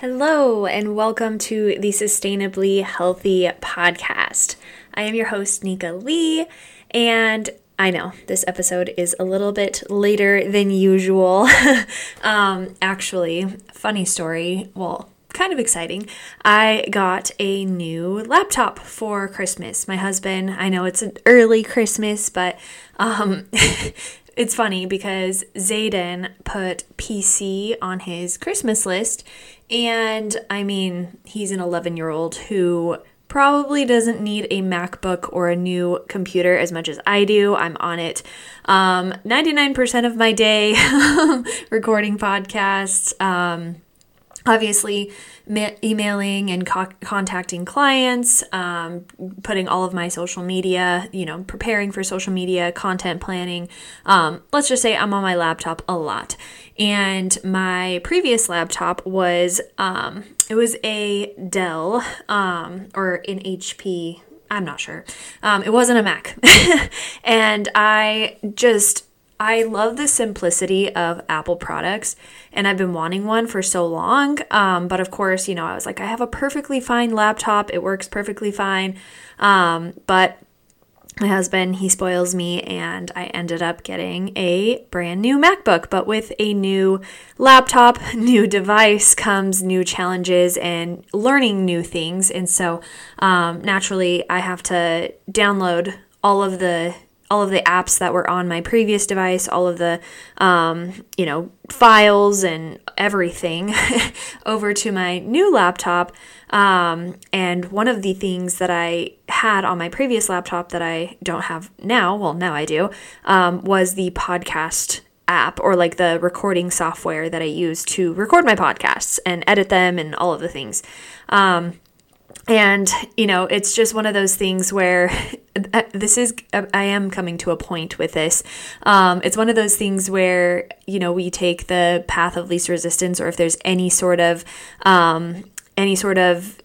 Hello, and welcome to the Sustainably Healthy podcast. I am your host, Nika Lee, and I know this episode is a little bit later than usual. um, actually, funny story. Well, kind of exciting. I got a new laptop for Christmas. My husband, I know it's an early Christmas, but um, it's funny because Zayden put PC on his Christmas list and I mean, he's an 11 year old who probably doesn't need a MacBook or a new computer as much as I do. I'm on it um, 99% of my day recording podcasts. Um, obviously ma- emailing and co- contacting clients um, putting all of my social media you know preparing for social media content planning. Um, let's just say i'm on my laptop a lot. And my previous laptop was um, it was a dell um, or an hp i'm not sure. Um, it wasn't a mac. And i just I love the simplicity of Apple products, and I've been wanting one for so long. Um, but of course, you know, I was like, I have a perfectly fine laptop, it works perfectly fine. Um, but my husband, he spoils me, and I ended up getting a brand new MacBook. But with a new laptop, new device comes new challenges and learning new things. And so um, naturally, I have to download all of the all of the apps that were on my previous device, all of the, um, you know, files and everything over to my new laptop. Um, and one of the things that I had on my previous laptop that I don't have now, well, now I do, um, was the podcast app or like the recording software that I use to record my podcasts and edit them and all of the things. Um, and you know it's just one of those things where uh, this is i am coming to a point with this. Um, it's one of those things where you know we take the path of least resistance or if there's any sort of um, any sort of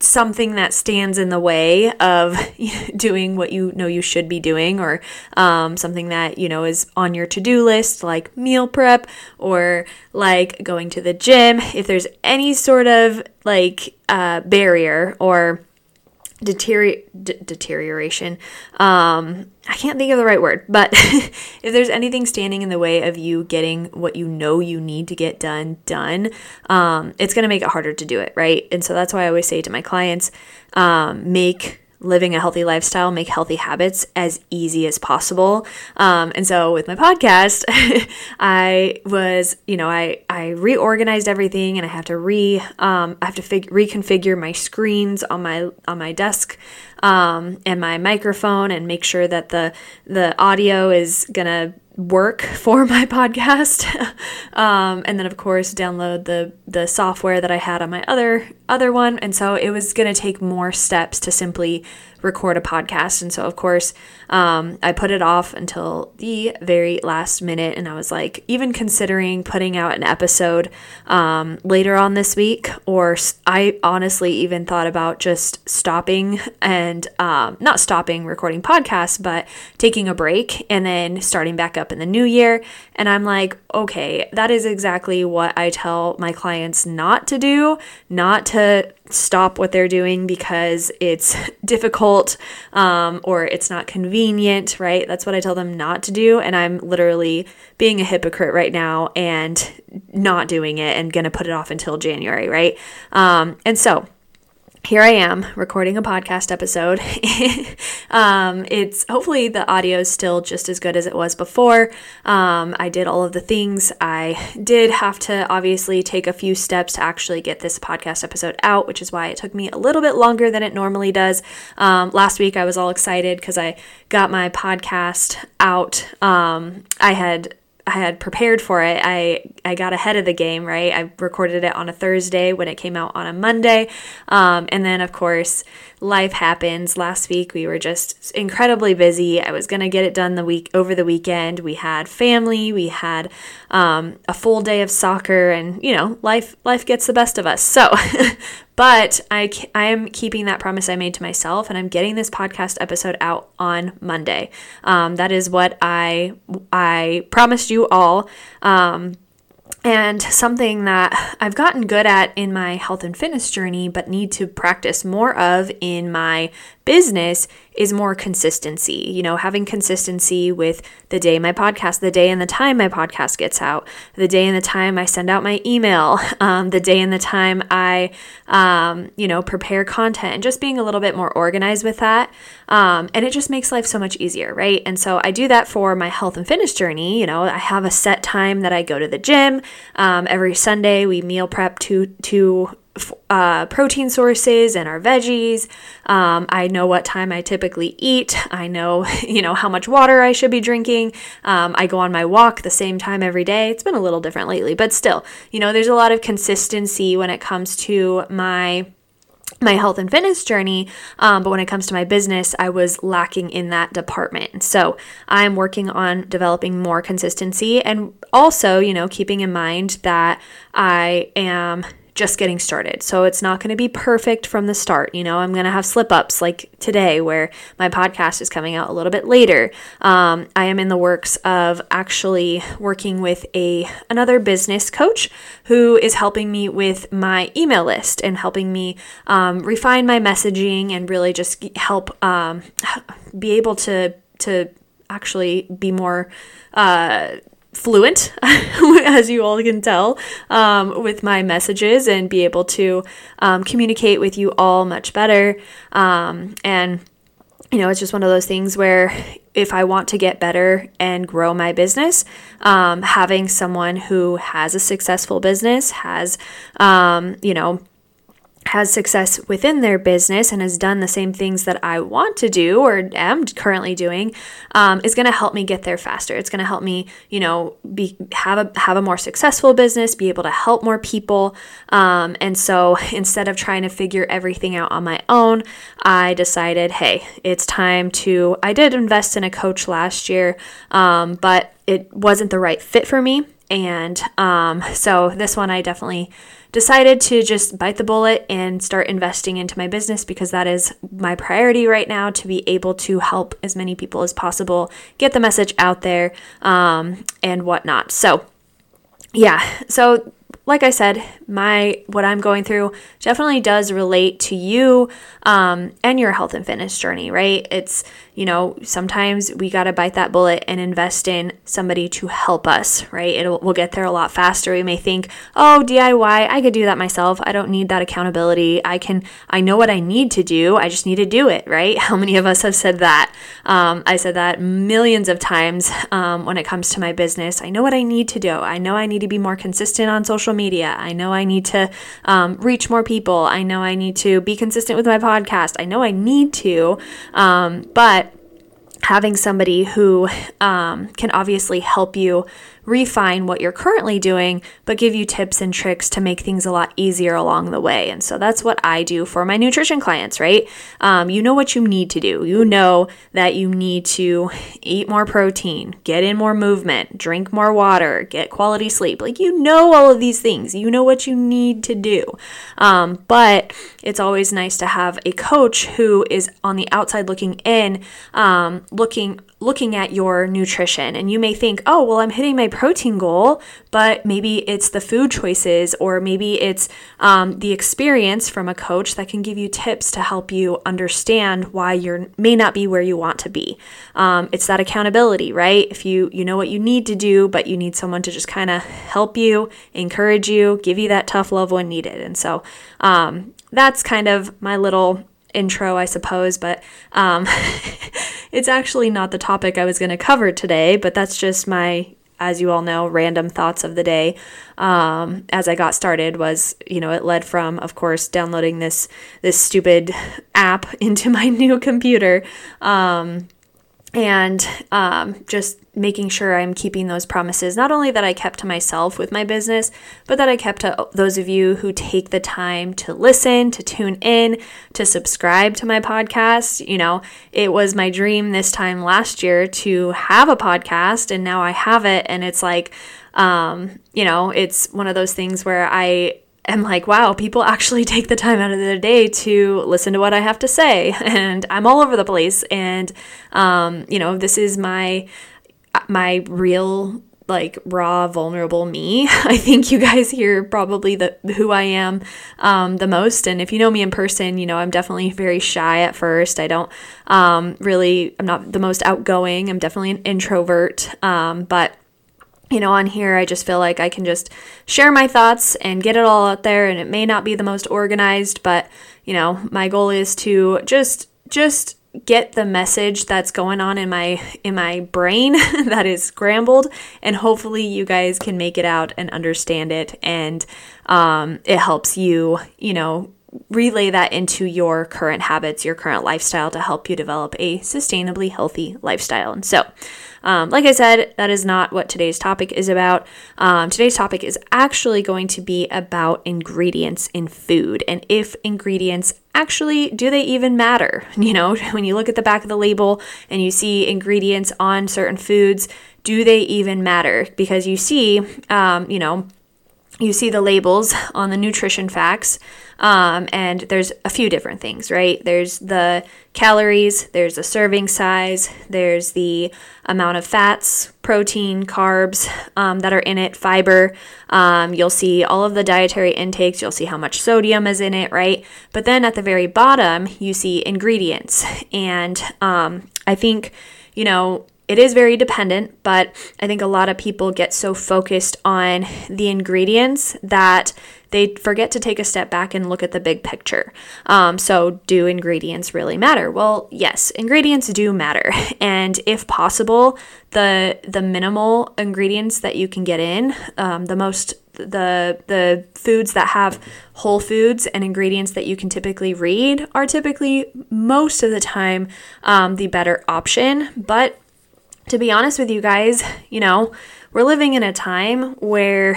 something that stands in the way of doing what you know you should be doing or um, something that you know is on your to-do list like meal prep or like going to the gym. If there's any sort of like uh, barrier or deterior- d- deterioration. Um, I can't think of the right word, but if there's anything standing in the way of you getting what you know you need to get done, done, um, it's going to make it harder to do it, right? And so that's why I always say to my clients, um, make living a healthy lifestyle, make healthy habits as easy as possible. Um, and so with my podcast, I was, you know, I, I reorganized everything and I have to re, um, I have to fig- reconfigure my screens on my, on my desk, um, and my microphone and make sure that the, the audio is gonna work for my podcast. Um, and then of course download the the software that i had on my other other one. And so it was going to take more steps to simply record a podcast. And so, of course, um, I put it off until the very last minute. And I was like, even considering putting out an episode um, later on this week, or I honestly even thought about just stopping and um, not stopping recording podcasts, but taking a break and then starting back up in the new year. And I'm like, okay, that is exactly what I tell my clients not to do, not to stop what they're doing because it's difficult um, or it's not convenient, right? That's what I tell them not to do. And I'm literally being a hypocrite right now and not doing it and going to put it off until January, right? Um, and so, here I am recording a podcast episode. um, it's hopefully the audio is still just as good as it was before. Um, I did all of the things. I did have to obviously take a few steps to actually get this podcast episode out, which is why it took me a little bit longer than it normally does. Um, last week I was all excited because I got my podcast out. Um, I had I had prepared for it. I I got ahead of the game, right? I recorded it on a Thursday when it came out on a Monday, um, and then of course life happens. Last week we were just incredibly busy. I was gonna get it done the week over the weekend. We had family, we had um, a full day of soccer, and you know life life gets the best of us. So, but I I am keeping that promise I made to myself, and I'm getting this podcast episode out on Monday. Um, that is what I I promised you all. Um, And something that I've gotten good at in my health and fitness journey, but need to practice more of in my business is more consistency. You know, having consistency with the day my podcast, the day and the time my podcast gets out, the day and the time I send out my email, um, the day and the time I, um, you know, prepare content, and just being a little bit more organized with that. Um, and it just makes life so much easier, right? And so I do that for my health and fitness journey. You know, I have a set time that I go to the gym. Um, every Sunday, we meal prep two two uh, protein sources and our veggies. Um, I know what time I typically eat. I know, you know, how much water I should be drinking. Um, I go on my walk the same time every day. It's been a little different lately, but still, you know, there's a lot of consistency when it comes to my my health and fitness journey. Um, but when it comes to my business, I was lacking in that department. So I'm working on developing more consistency and also, you know, keeping in mind that I am just getting started. So it's not going to be perfect from the start. You know, I'm going to have slip ups like today where my podcast is coming out a little bit later. Um, I am in the works of actually working with a another business coach who is helping me with my email list and helping me um, refine my messaging and really just help um, be able to to actually be more uh, fluent, as you all can tell, um, with my messages and be able to um, communicate with you all much better. Um, and, you know, it's just one of those things where if I want to get better and grow my business, um, having someone who has a successful business, has, um, you know, has success within their business and has done the same things that I want to do or am currently doing um, is going to help me get there faster. It's going to help me, you know, be have a have a more successful business, be able to help more people. Um, and so instead of trying to figure everything out on my own, I decided, hey, it's time to. I did invest in a coach last year, um, but it wasn't the right fit for me. And um, so this one I definitely decided to just bite the bullet and start investing into my business because that is my priority right now to be able to help as many people as possible get the message out there um, and whatnot. So, yeah, so like I said, my what I'm going through definitely does relate to you um, and your health and fitness journey, right? It's you know sometimes we got to bite that bullet and invest in somebody to help us, right? It'll we'll get there a lot faster. We may think, oh DIY, I could do that myself. I don't need that accountability. I can. I know what I need to do. I just need to do it, right? How many of us have said that? Um, I said that millions of times um, when it comes to my business. I know what I need to do. I know I need to be more consistent on social media. I know I need to um, reach more people. I know I need to be consistent with my podcast. I know I need to, um, but having somebody who um, can obviously help you refine what you're currently doing, but give you tips and tricks to make things a lot easier along the way. And so that's what I do for my nutrition clients, right? Um, you know what you need to do. You know that you need to eat more protein, get in more movement, drink more water, get quality sleep. Like, you know all of these things. You know what you need to do. Um, but it's always nice to have a coach who is on the outside looking in, um, looking looking at your nutrition and you may think, oh, well, I'm hitting my protein goal, but maybe it's the food choices or maybe it's um, the experience from a coach that can give you tips to help you understand why you may not be where you want to be. Um, it's that accountability, right? If you you know what you need to do, but you need someone to just kind of help you, encourage you, give you that tough love when needed, and so um, that's kind of my little intro, I suppose, but um, it's actually not the topic I was going to cover today, but that's just my as you all know, random thoughts of the day um, as I got started was, you know, it led from, of course, downloading this this stupid app into my new computer. Um, and um, just making sure I'm keeping those promises, not only that I kept to myself with my business, but that I kept to those of you who take the time to listen, to tune in, to subscribe to my podcast. You know, it was my dream this time last year to have a podcast, and now I have it. And it's like, um, you know, it's one of those things where I am like, wow, people actually take the time out of their day to listen to what I have to say. And I'm all over the place. And, um, you know, this is my, my real like raw, vulnerable me. I think you guys hear probably the who I am um, the most. And if you know me in person, you know I'm definitely very shy at first. I don't um, really. I'm not the most outgoing. I'm definitely an introvert. Um, but you know, on here, I just feel like I can just share my thoughts and get it all out there. And it may not be the most organized, but you know, my goal is to just just get the message that's going on in my in my brain that is scrambled and hopefully you guys can make it out and understand it and um, it helps you you know relay that into your current habits your current lifestyle to help you develop a sustainably healthy lifestyle and so um, like I said, that is not what today's topic is about. Um, today's topic is actually going to be about ingredients in food and if ingredients actually do they even matter? You know, when you look at the back of the label and you see ingredients on certain foods, do they even matter? Because you see, um, you know, you see the labels on the nutrition facts um, and there's a few different things, right? There's the calories, there's the serving size, there's the amount of fats, protein, carbs um, that are in it, fiber. Um, you'll see all of the dietary intakes, you'll see how much sodium is in it, right? But then at the very bottom, you see ingredients. And um, I think, you know, it is very dependent, but I think a lot of people get so focused on the ingredients that they forget to take a step back and look at the big picture. Um, so, do ingredients really matter? Well, yes, ingredients do matter, and if possible, the the minimal ingredients that you can get in, um, the most the the foods that have whole foods and ingredients that you can typically read are typically most of the time um, the better option, but to be honest with you guys, you know, we're living in a time where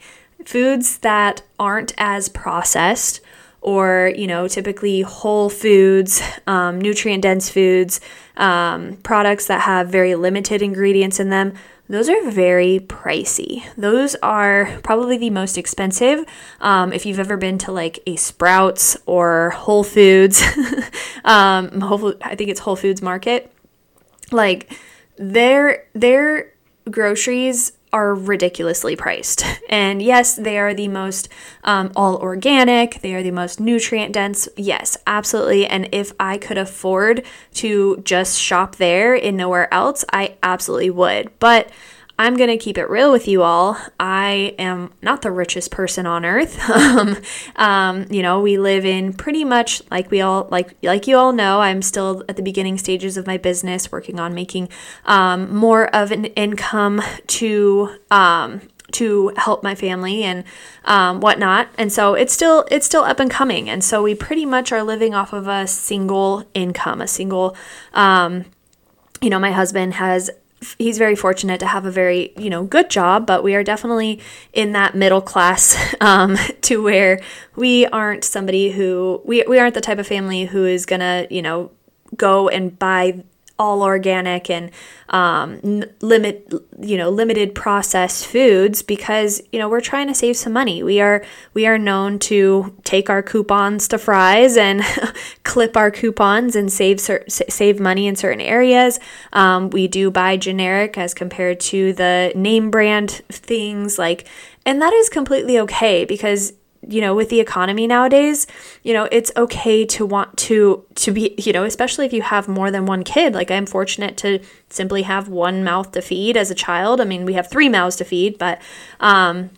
foods that aren't as processed or you know typically whole foods um, nutrient dense foods um, products that have very limited ingredients in them those are very pricey. Those are probably the most expensive um, if you've ever been to like a sprouts or whole foods um, i think it's whole foods market. Like their their groceries are ridiculously priced. And yes, they are the most um, all organic, they are the most nutrient dense. Yes, absolutely. And if I could afford to just shop there and nowhere else, I absolutely would. But I'm going to keep it real with you all. I am not the richest person on earth. um, um, you know, we live in pretty much like we all like like you all know. I'm still at the beginning stages of my business, working on making um, more of an income to um, to help my family and um, whatnot. And so it's still it's still up and coming. And so we pretty much are living off of a single income, a single. Um, you know, my husband has he's very fortunate to have a very you know good job but we are definitely in that middle class um, to where we aren't somebody who we, we aren't the type of family who is gonna you know go and buy all organic and um, limit you know limited processed foods because you know we're trying to save some money. We are we are known to take our coupons to Fry's and clip our coupons and save save money in certain areas. Um, we do buy generic as compared to the name brand things like and that is completely okay because you know with the economy nowadays you know it's okay to want to to be you know especially if you have more than one kid like i'm fortunate to simply have one mouth to feed as a child i mean we have three mouths to feed but um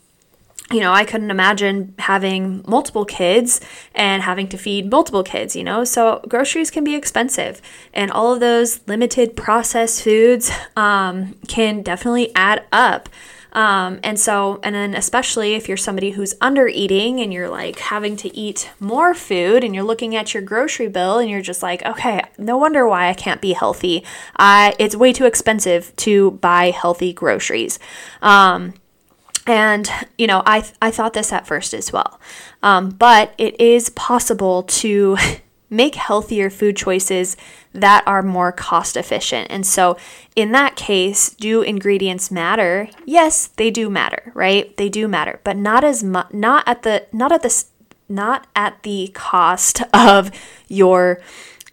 you know, I couldn't imagine having multiple kids and having to feed multiple kids, you know? So groceries can be expensive. And all of those limited processed foods um, can definitely add up. Um, and so, and then especially if you're somebody who's under eating and you're like having to eat more food and you're looking at your grocery bill and you're just like, okay, no wonder why I can't be healthy. I, it's way too expensive to buy healthy groceries. Um, and you know, I I thought this at first as well, um, but it is possible to make healthier food choices that are more cost efficient. And so, in that case, do ingredients matter? Yes, they do matter, right? They do matter, but not as much not at the not at the not at the cost of your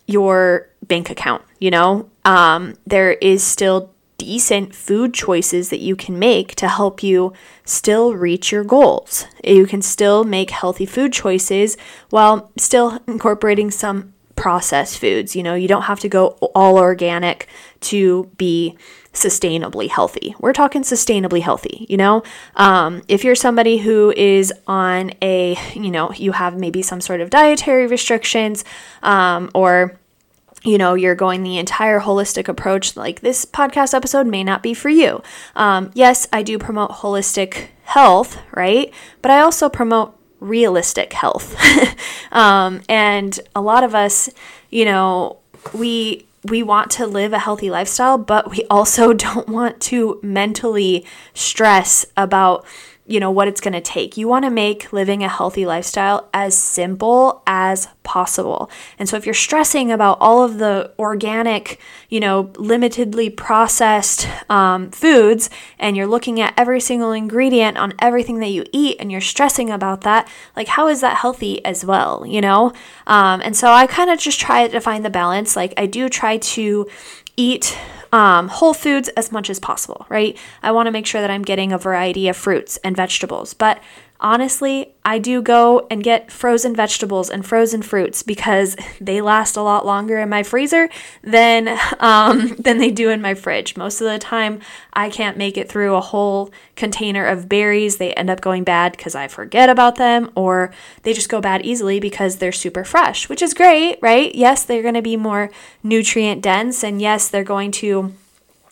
your bank account, you know? Um, there is still decent food choices that you can make to help you still reach your goals. You can still make healthy food choices while still incorporating some processed foods. You know, you don't have to go all organic to be sustainably healthy. We're talking sustainably healthy, you know? Um, if you're somebody who is on a, you know, you have maybe some sort of dietary restrictions um, or you know, you're going the entire holistic approach, like this podcast episode may not be for you. Um, yes, I do promote holistic health, right? But I also promote realistic health. um, and a lot of us, you know, we we want to live a healthy lifestyle, but we also don't want to mentally stress about you know what it's going to take. You want to make living a healthy lifestyle as simple as possible. And so if you're stressing about all of the organic, you know, limitedly processed um, foods and you're looking at every single ingredient on everything that you eat and you're stressing about that, like how is that healthy as well, you know? Um, and so I kind of just try to find the balance. Like I do try to eat um, whole foods as much as possible, right? I want to make sure that I'm getting a variety of fruits and vegetables. But honestly, I do go and get frozen vegetables and frozen fruits because they last a lot longer in my freezer than um, than they do in my fridge. Most of the time, I can't make it through a whole container of berries. They end up going bad because I forget about them, or they just go bad easily because they're super fresh, which is great, right? Yes, they're going to be more nutrient dense, and yes, they're going to,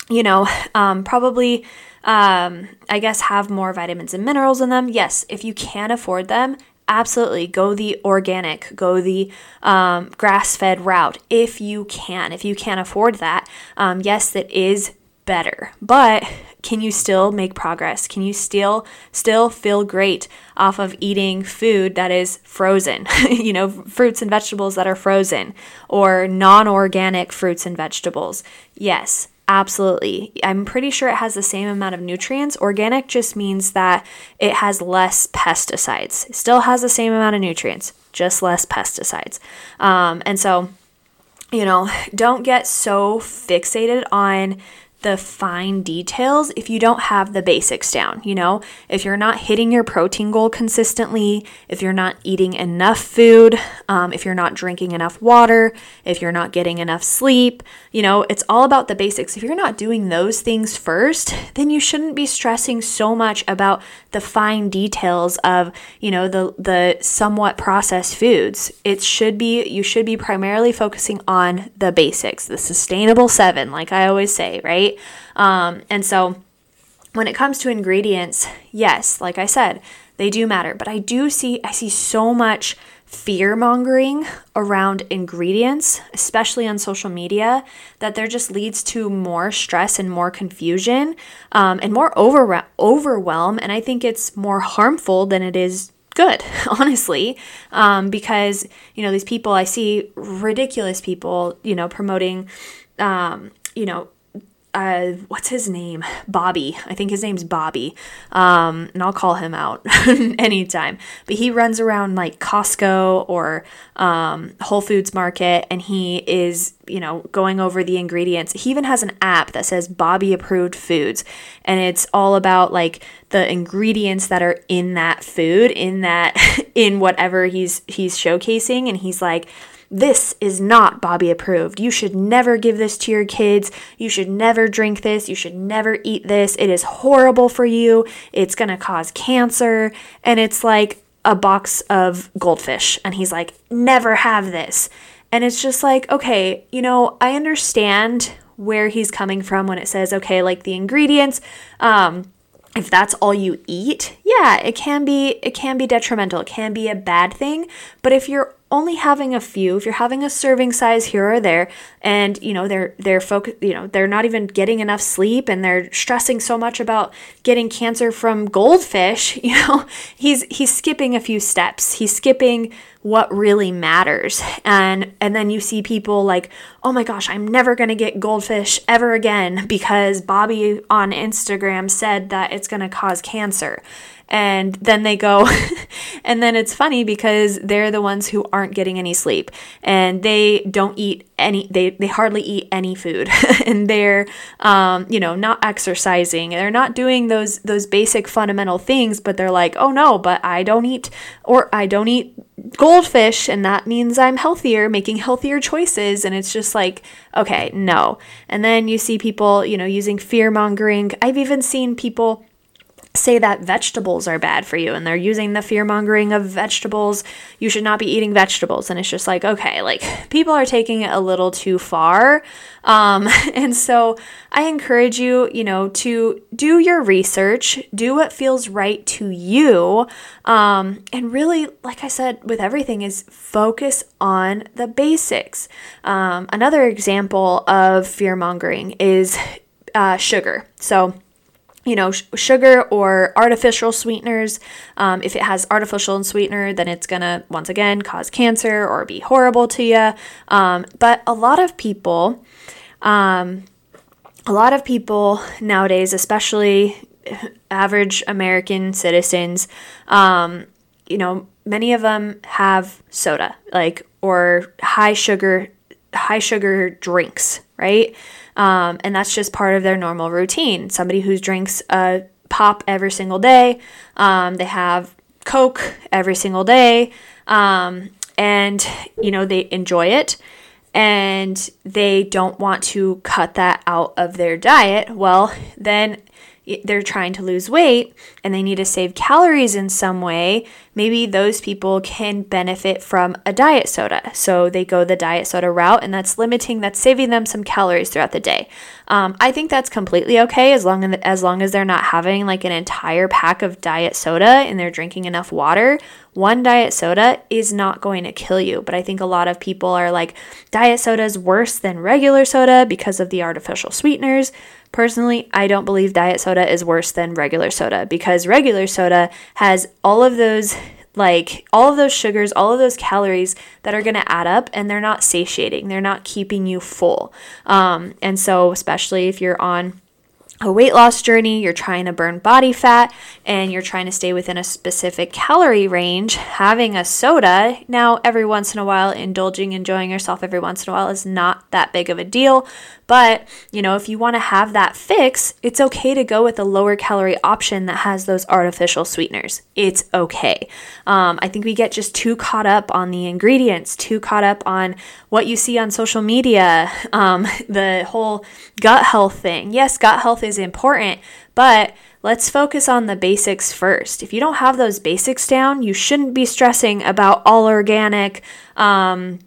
you know, um, probably um, I guess, have more vitamins and minerals in them. Yes, if you can afford them, absolutely go the organic, go the um, grass fed route if you can. If you can't afford that, um, yes, that is better. But can you still make progress? Can you still still feel great off of eating food that is frozen? You know fruits and vegetables that are frozen or non-organic fruits and vegetables. Yes Absolutely. I'm pretty sure it has the same amount of nutrients. Organic just means that it has less pesticides. It still has the same amount of nutrients, just less pesticides. Um, and so, you know, don't get so fixated on the fine details if you don't have the basics down. You know, if you're not hitting your protein goal consistently, if you're not eating enough food, um, if you're not drinking enough water, if you're not getting enough sleep, you know, it's all about the basics. If you're not doing those things first, then you shouldn't be stressing so much about the fine details of, you know, the the somewhat processed foods. It should be you should be primarily focusing on the basics, the sustainable 7, like I always say, right? Um, and so when it comes to ingredients, yes, like I said, they do matter, but I do see I see so much fear mongering around ingredients, especially on social media, that there just leads to more stress and more confusion um, and more over- overwhelm. And I think it's more harmful than it is good, honestly, um, because, you know, these people, I see ridiculous people, you know, promoting, um, you know, uh, what's his name? Bobby. I think his name's Bobby. Um, and I'll call him out anytime. But he runs around like Costco or um, Whole Foods Market and he is, you know, going over the ingredients. He even has an app that says Bobby approved foods. And it's all about like the ingredients that are in that food, in that, in whatever he's, he's showcasing. And he's like, this is not Bobby approved. You should never give this to your kids. You should never drink this. You should never eat this. It is horrible for you. It's going to cause cancer. And it's like a box of goldfish. And he's like, never have this. And it's just like, okay, you know, I understand where he's coming from when it says, okay, like the ingredients, um, if that's all you eat, yeah, it can be it can be detrimental. It can be a bad thing, but if you're only having a few, if you're having a serving size here or there, and you know they're they're focus, you know they're not even getting enough sleep, and they're stressing so much about getting cancer from goldfish, you know, he's he's skipping a few steps. He's skipping what really matters, and and then you see people like, oh my gosh, I'm never gonna get goldfish ever again because Bobby on Instagram said that it's gonna cause cancer, and then they go and then it's funny because they're the ones who aren't getting any sleep and they don't eat any they, they hardly eat any food. And they're um, you know not exercising. They're not doing those those basic fundamental things but they're like oh no but i don't eat or i don't eat goldfish and that means i'm healthier making healthier choices. And it's just like okay no. And then you see people you know using fear mongering i've even seen people say that vegetables are bad for you and they're using the fear mongering of vegetables. You should not be eating vegetables. And it's just like, okay, like people are taking it a little too far. Um, and so I encourage you, you know, to do your research, do what feels right to you. Um, and really, like I said, with everything, is focus on the basics. Um, another example of fear mongering is uh, sugar. So, you know, sh- sugar or artificial sweeteners. Um, if it has artificial sweetener, then it's gonna once again cause cancer or be horrible to you. Um, but a lot of people, um, a lot of people nowadays, especially average American citizens, um, you know, many of them have soda, like or high sugar, high sugar drinks, right? Um, and that's just part of their normal routine. Somebody who drinks a pop every single day, um, they have Coke every single day, um, and you know they enjoy it, and they don't want to cut that out of their diet. Well, then they're trying to lose weight and they need to save calories in some way, maybe those people can benefit from a diet soda. So they go the diet soda route, and that's limiting, that's saving them some calories throughout the day. Um, I think that's completely okay as long as, as long as they're not having like an entire pack of diet soda and they're drinking enough water. One diet soda is not going to kill you, but I think a lot of people are like, diet soda is worse than regular soda because of the artificial sweeteners. Personally, I don't believe diet soda is worse than regular soda because regular soda has all of those like all of those sugars, all of those calories that are going to add up and they're not satiating. They're not keeping you full. Um, and so, especially if you're on a weight loss journey, you're trying to burn body fat, and you're trying to stay within a specific calorie range, having a soda now every once in a while, indulging, enjoying yourself every once in a while is not that big of a deal. But, you know, if you want to have that fix, it's okay to go with a lower calorie option that has those artificial sweeteners. It's okay. Um, I think we get just too caught up on the ingredients, too caught up on what you see on social media, um, the whole gut health thing. Yes, gut health is important, but let's focus on the basics first. If you don't have those basics down, you shouldn't be stressing about all organic, um,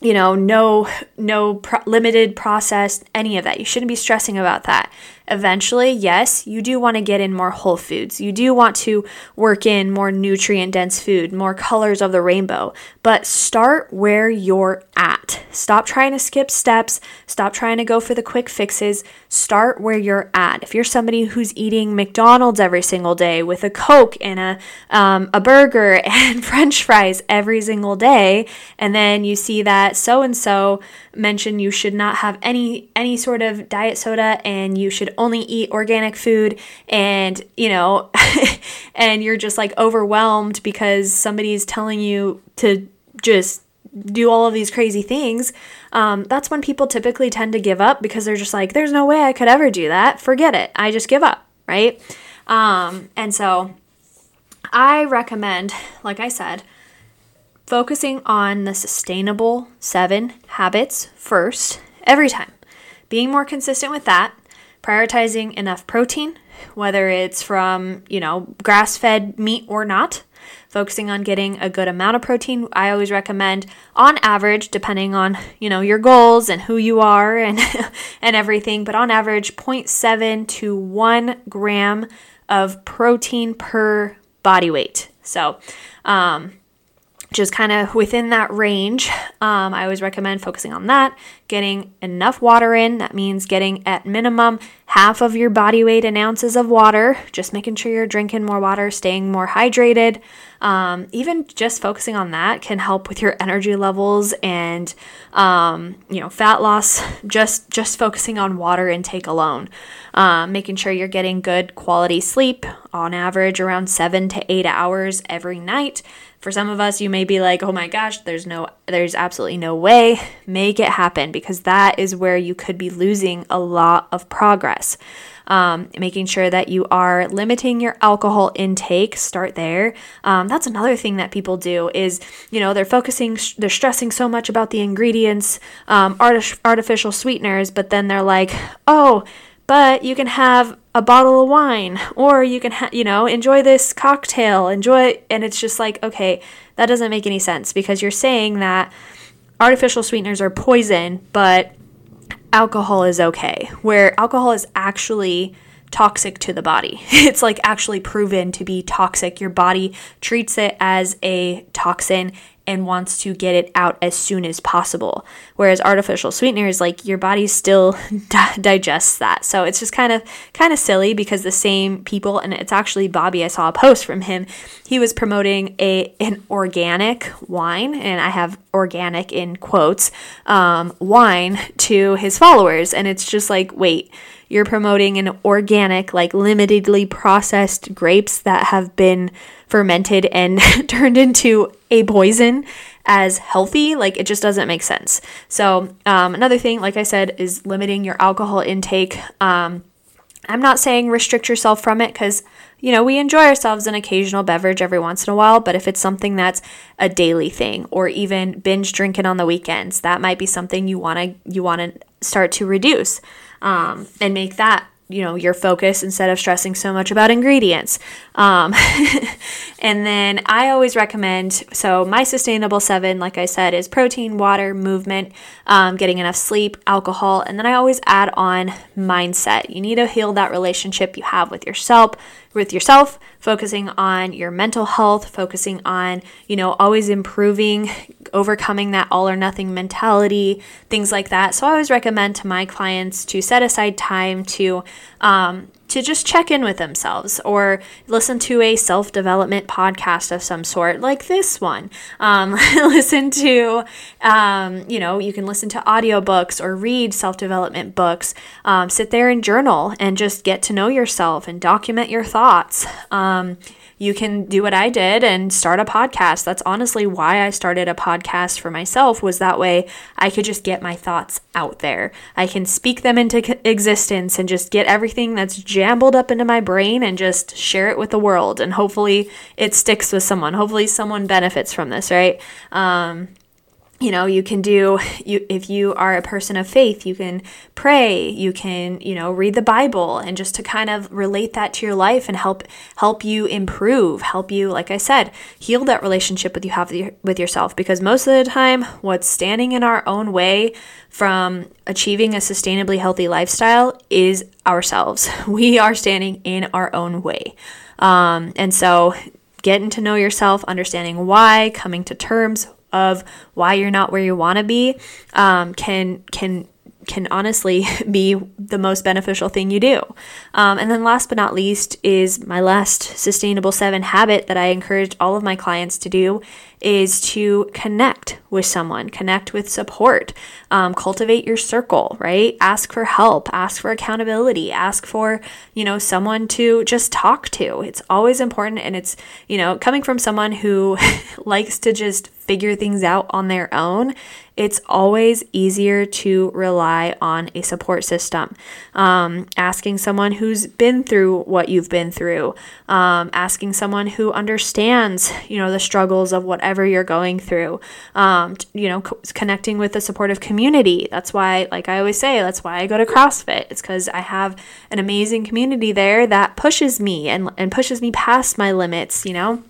you know, no no limited processed any of that. You shouldn't be stressing about that. Eventually, yes, you do want to get in more whole foods. You do want to work in more nutrient dense food, more colors of the rainbow, but start where you're at. Stop trying to skip steps, stop trying to go for the quick fixes. Start where you're at. If you're somebody who's eating McDonald's every single day with a Coke and a, um, a burger and french fries every single day, and then you see that so and so mentioned you should not have any any sort of diet soda and you should only eat organic food and you know and you're just like overwhelmed because somebody's telling you to just do all of these crazy things um, that's when people typically tend to give up because they're just like there's no way i could ever do that. Forget it. I just give up right? Um, and so i recommend like i said focusing on the sustainable seven habits first every time. Being more consistent with that, prioritizing enough protein, whether it's from, you know, grass fed meat or not, focusing on getting a good amount of protein. I always recommend on average, depending on, you know, your goals and who you are and and everything, but on average 0.7 to 1 gram of protein per body weight. So, um, just kind of within that range. Um, I always recommend focusing on that, getting enough water in. That means getting at minimum half of your body weight in ounces of water, just making sure you're drinking more water, staying more hydrated. Um, even just focusing on that can help with your energy levels and um, you know fat loss. Just just focusing on water intake alone, um, making sure you're getting good quality sleep on average around seven to eight hours every night. For some of us, you may be like, "Oh my gosh, there's no, there's absolutely no way." Make it happen because that is where you could be losing a lot of progress um, making sure that you are limiting your alcohol intake. Start there. Um, that's another thing that people do is, you know, they're focusing, they're stressing so much about the ingredients, um, artificial sweeteners, but then they're like, oh, but you can have a bottle of wine or you can ha- you know enjoy this cocktail enjoy and it's just like okay that doesn't make any sense because you're saying that artificial sweeteners are poison but alcohol is okay, where alcohol is actually toxic to the body. It's like actually proven to be toxic. Your body treats it as a toxin and wants to get it out as soon as possible. Whereas artificial sweeteners, like your body still digests that. So it's just kind of kind of silly because the same people, and it's actually Bobby. I saw a post from him. He was promoting a an organic wine, and I have organic in quotes um, wine to his followers, and it's just like wait you're promoting an organic, like limitedly processed grapes that have been fermented and turned into a poison as healthy. Like it just doesn't make sense. So, um, another thing, like I said, is limiting your alcohol intake. Um, I'm not saying restrict yourself from it because, you know, we enjoy ourselves an occasional beverage every once in a while, but if it's something that's a daily thing or even binge drinking on the weekends, that might be something you want to you want to start to reduce um, and make that you know your focus instead of stressing so much about ingredients. Um, and then i always recommend so my sustainable seven like i said is protein water movement um, getting enough sleep alcohol and then i always add on mindset. You need to heal that relationship you have with yourself with yourself, focusing on your mental health, focusing on, you know, always improving, overcoming that all or nothing mentality, things like that. So I always recommend to my clients to set aside time to um, to just check in with themselves or listen to a self development podcast of some sort, like this one. Um, listen to, um, you know, you can listen to audiobooks or read self development books. Um, sit there and journal and just get to know yourself and document your thoughts. You can do what I did and start a podcast. That's honestly why I started a podcast for myself was that way I could just get my thoughts out there. I can speak them into existence and just get everything that's jumbled up into my brain and just share it with the world and hopefully it sticks with someone. Hopefully someone benefits from this, right? Um, you know you can do you if you are a person of faith you can pray you can you know read the bible and just to kind of relate that to your life and help help you improve help you like i said heal that relationship with you have with yourself. Because most of the time what's standing in our own way from achieving a sustainably healthy lifestyle is ourselves. We are standing in our own way. Um, and so getting to know yourself understanding why coming to terms of why you're not where you want to be um, can can can honestly be the most beneficial thing you do. Um, and then, last but not least, is my last sustainable seven habit that I encourage all of my clients to do is to connect with someone, connect with support, um, cultivate your circle, right? Ask for help, ask for accountability, ask for, you know, someone to just talk to. It's always important. And it's, you know, coming from someone who likes to just figure things out on their own, it's always easier to rely on a support system. Um, asking someone who's been through what you've been through, um, asking someone who understands, you know, the struggles of whatever you're going through, um, you know, co- connecting with a supportive community. That's why, like I always say, that's why I go to CrossFit. It's because I have an amazing community there that pushes me and, and pushes me past my limits, you know?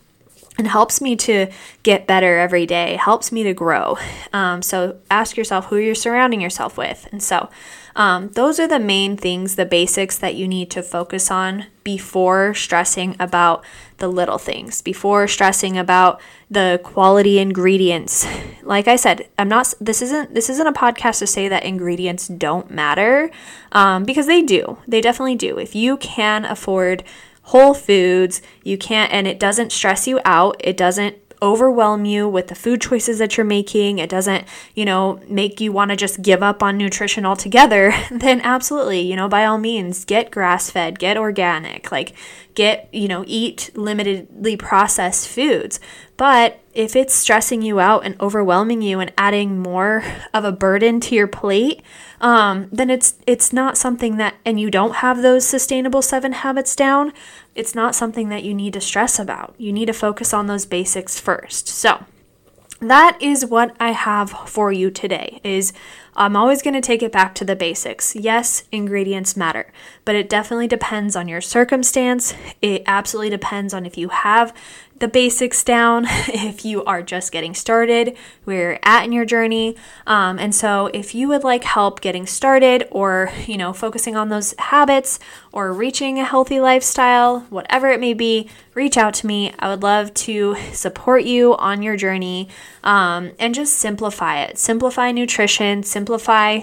And helps me to get better every day, helps me to grow. Um, so ask yourself who you're surrounding yourself with. And so um, those are the main things, the basics that you need to focus on before stressing about the little things, before stressing about the quality ingredients. Like I said, I'm not. This isn't. This isn't a podcast to say that ingredients don't matter, um, because they do. They definitely do. If you can afford whole foods. You can't, and it doesn't stress you out. It doesn't overwhelm you with the food choices that you're making, it doesn't, you know, make you want to just give up on nutrition altogether, then absolutely, you know, by all means, get grass fed, get organic, like get, you know, eat limitedly processed foods. But if it's stressing you out and overwhelming you and adding more of a burden to your plate, um, then it's it's not something that and you don't have those sustainable seven habits down, it's not something that you need to stress about. You need to focus on those basics first. So, that is what I have for you today is I'm always going to take it back to the basics. Yes, ingredients matter, but it definitely depends on your circumstance. It absolutely depends on if you have the basics down if you are just getting started, where you're at in your journey. Um, and so, if you would like help getting started or, you know, focusing on those habits or reaching a healthy lifestyle, whatever it may be, reach out to me. I would love to support you on your journey um, and just simplify it. Simplify nutrition, simplify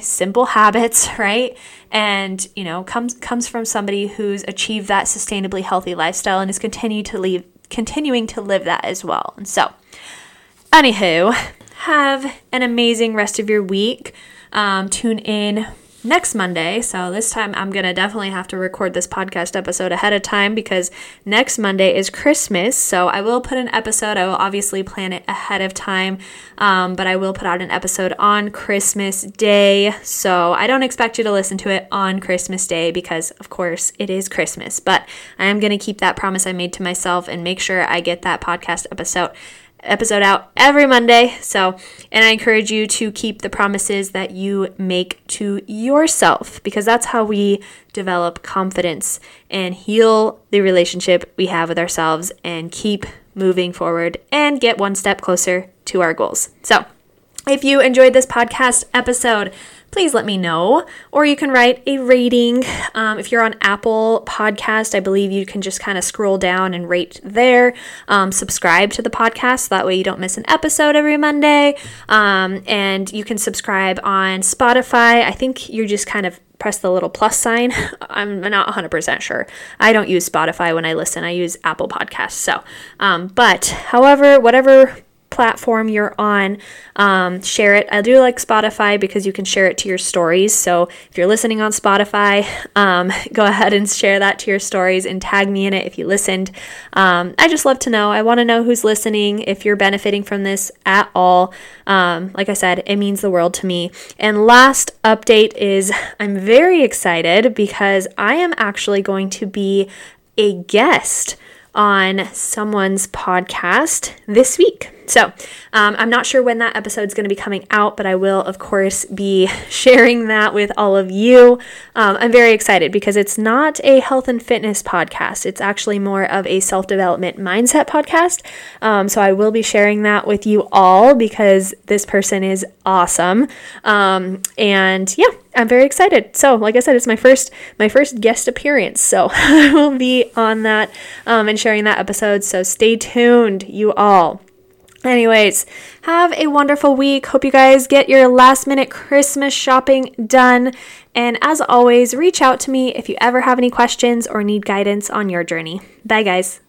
simple habits, right? And you know, comes comes from somebody who's achieved that sustainably healthy lifestyle and is continuing to leave continuing to live that as well. And so, anywho, have an amazing rest of your week. Um, tune in next Monday. So this time I'm going to definitely have to record this podcast episode ahead of time because next Monday is Christmas. So I will put an episode. I will obviously plan it ahead of time, um, but I will put out an episode on Christmas Day. So I don't expect you to listen to it on Christmas Day because, of course, it is Christmas. But I am going to keep that promise I made to myself and make sure I get that podcast episode episode out every Monday. So, and I encourage you to keep the promises that you make to yourself because that's how we develop confidence and heal the relationship we have with ourselves and keep moving forward and get one step closer to our goals. So, if you enjoyed this podcast episode, please let me know. Or you can write a rating. Um, if you're on Apple Podcast, I believe you can just kind of scroll down and rate there. Um, subscribe to the podcast. So that way you don't miss an episode every Monday. Um, and you can subscribe on Spotify. I think you just kind of press the little plus sign. I'm not 100% sure. I don't use Spotify when I listen, I use Apple Podcasts. So, um, but however, whatever platform you're on, um, share it. I do like Spotify because you can share it to your stories. So if you're listening on Spotify, um, go ahead and share that to your stories and tag me in it if you listened. Um, I just love to know. I want to know who's listening, if you're benefiting from this at all. Um, like I said, it means the world to me. And last update is I'm very excited because I am actually going to be a guest on someone's podcast this week. So, um, I'm not sure when that episode is going to be coming out, but I will, of course, be sharing that with all of you. Um, I'm very excited because it's not a health and fitness podcast, it's actually more of a self development mindset podcast. Um, so, I will be sharing that with you all because this person is awesome. Um, and yeah, I'm very excited. So, like I said, it's my first my first guest appearance. So, I will be on that um, and sharing that episode. So, stay tuned, you all. Anyways, have a wonderful week. Hope you guys get your last minute Christmas shopping done. And as always, reach out to me if you ever have any questions or need guidance on your journey. Bye, guys.